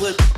would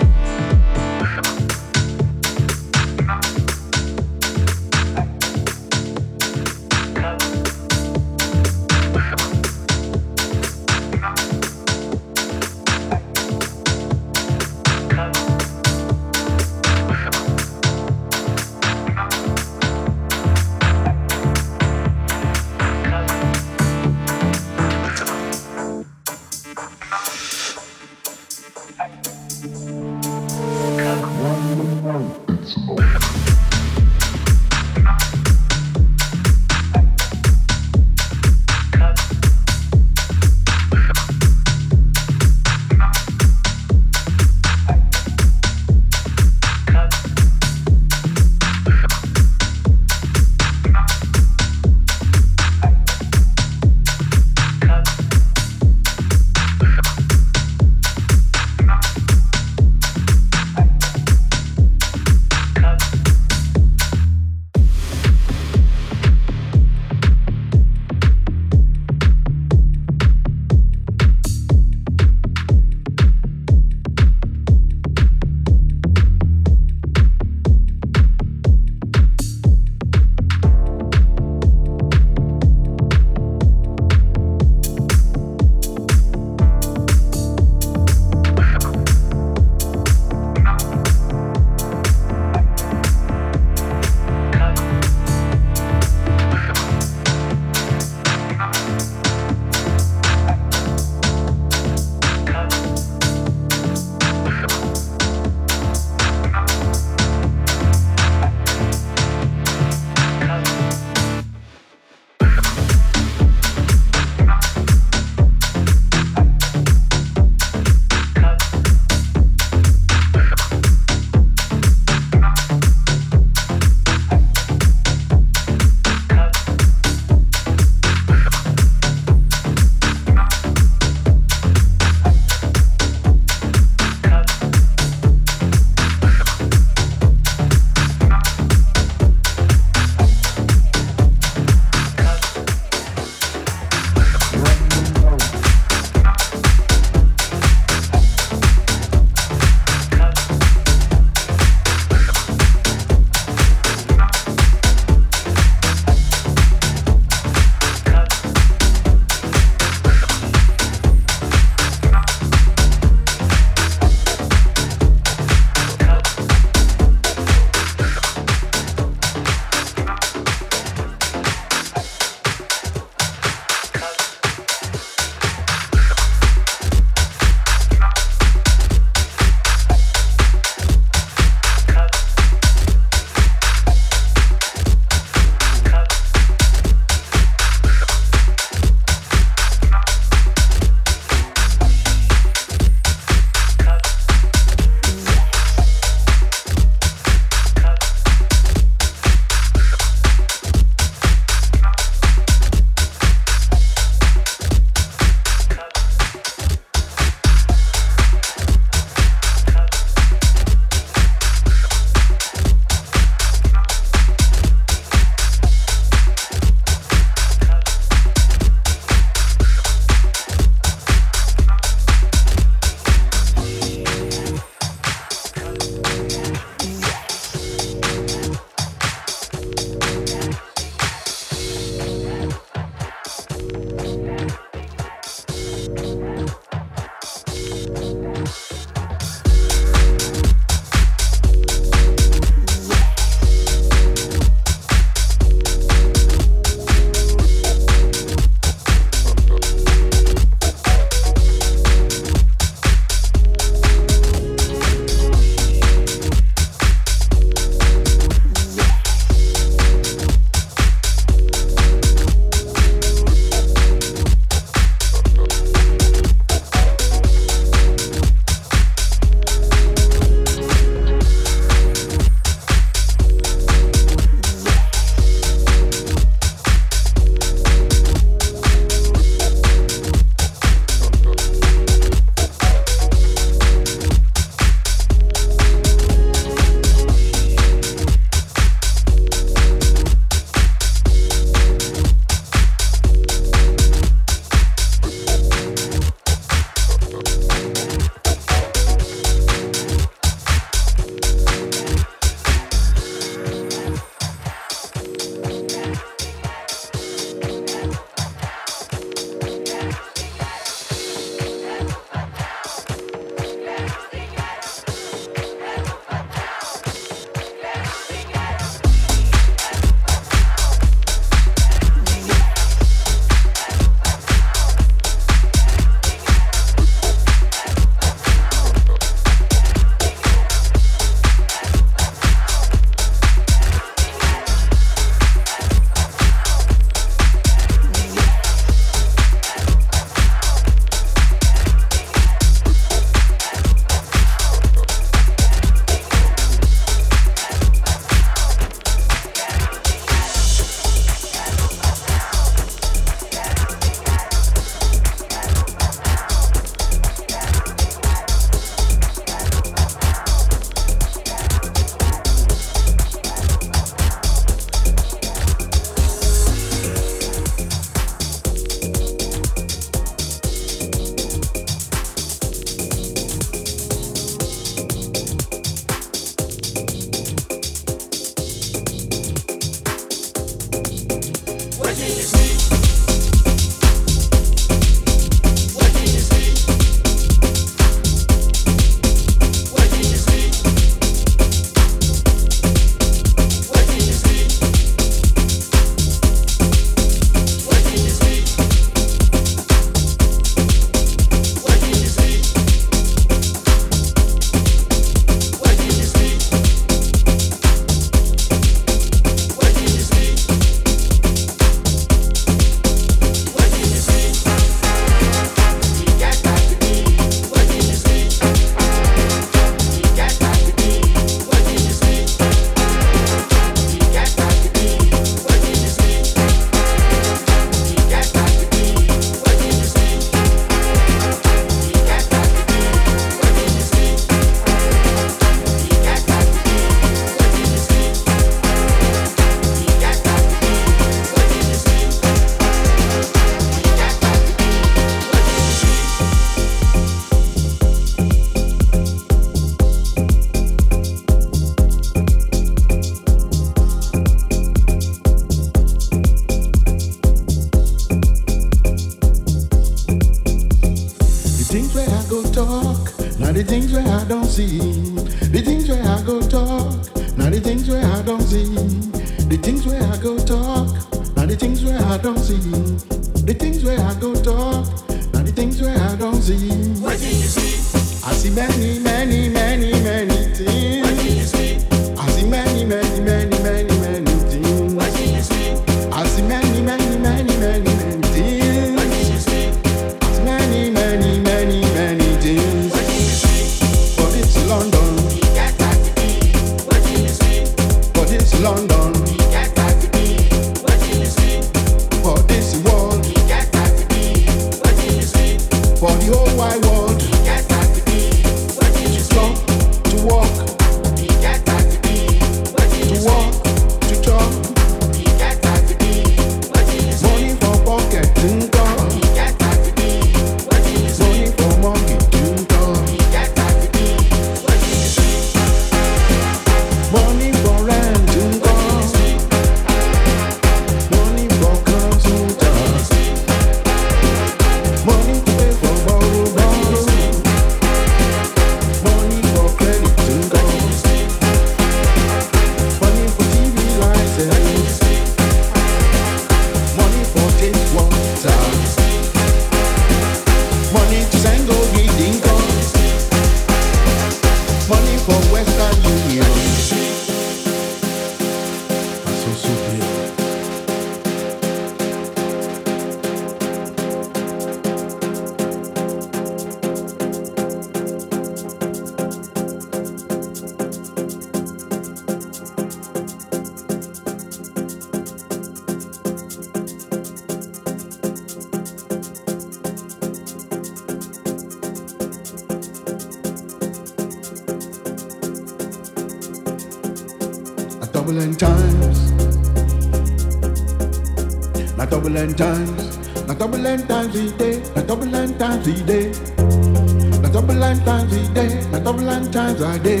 end times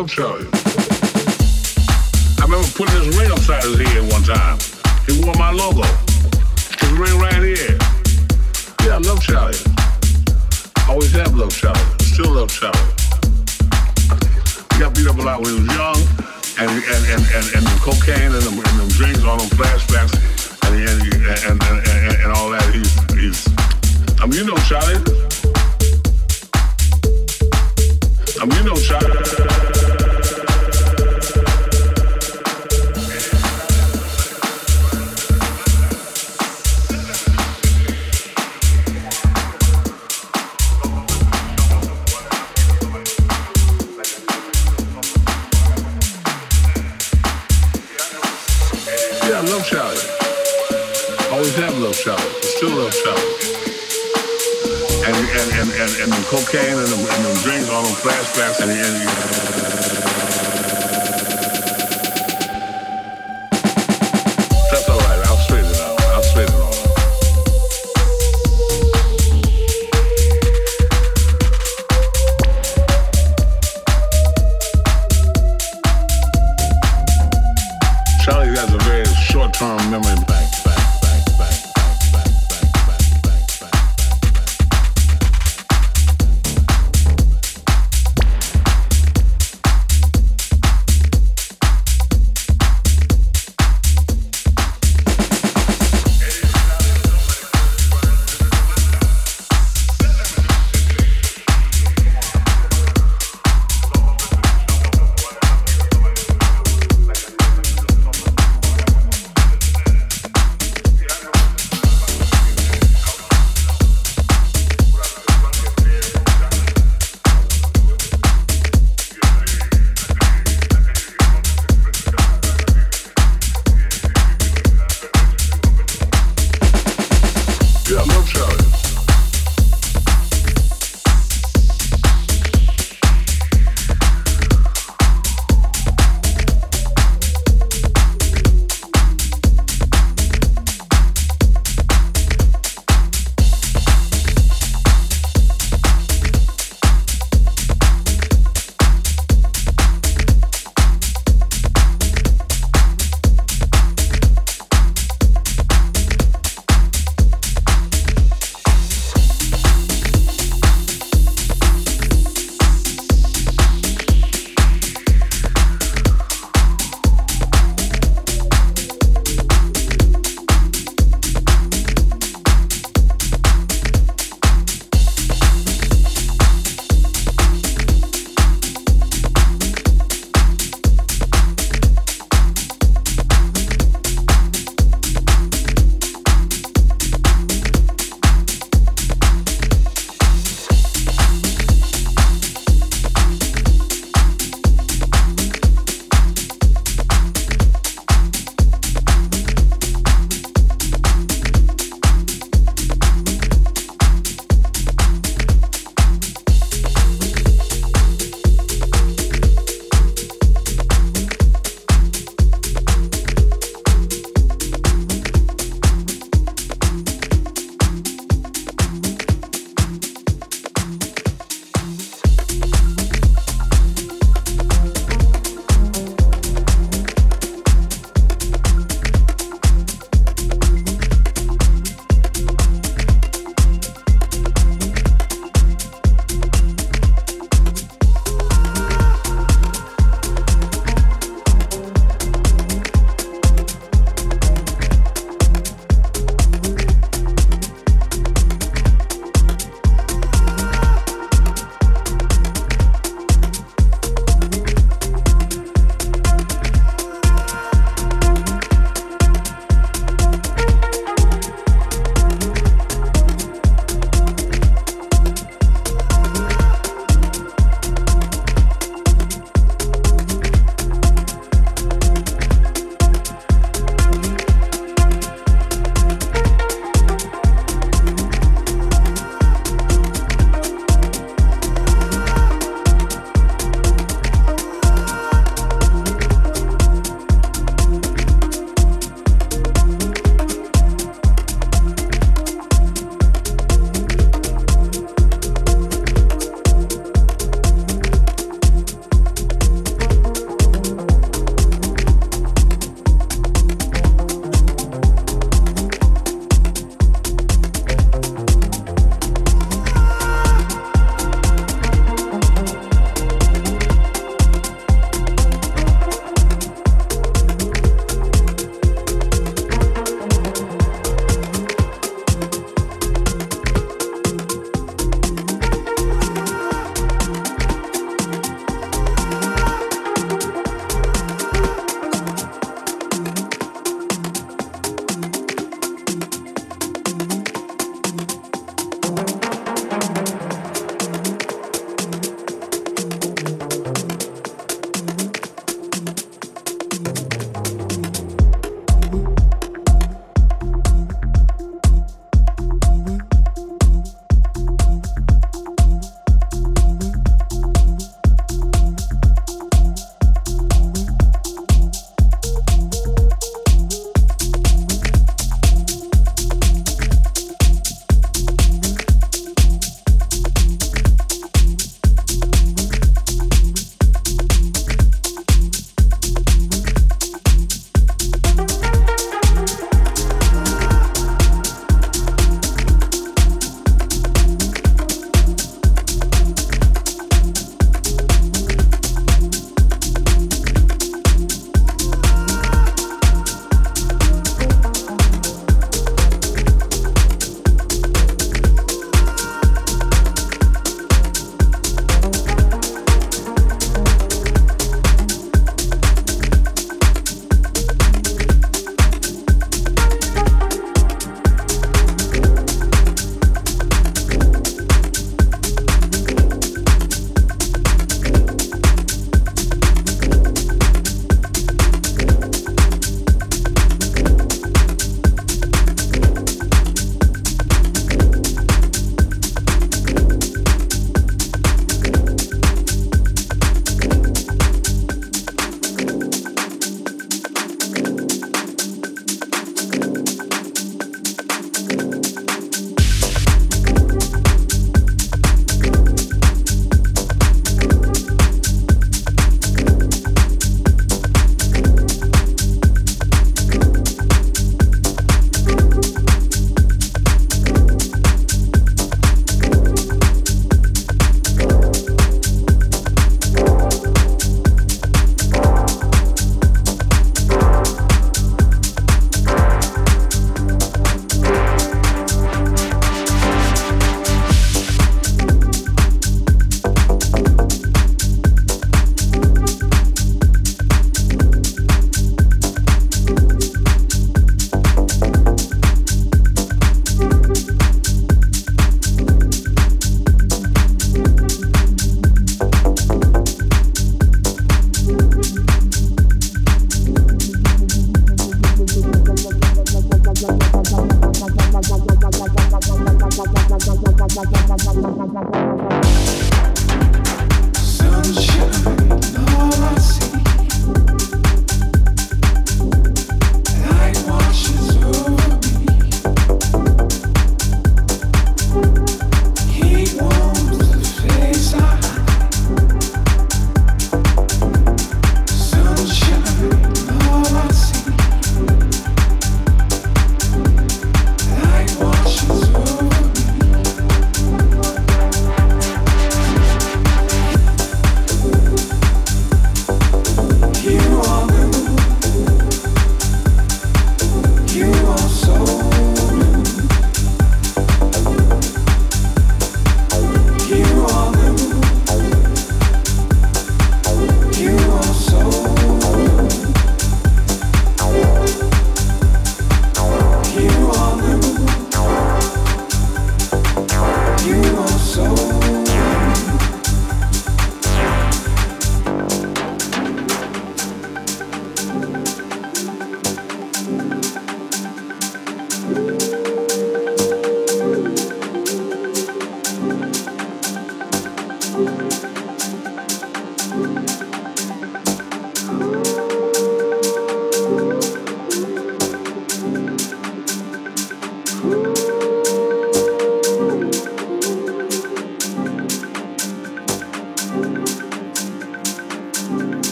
love Charlie.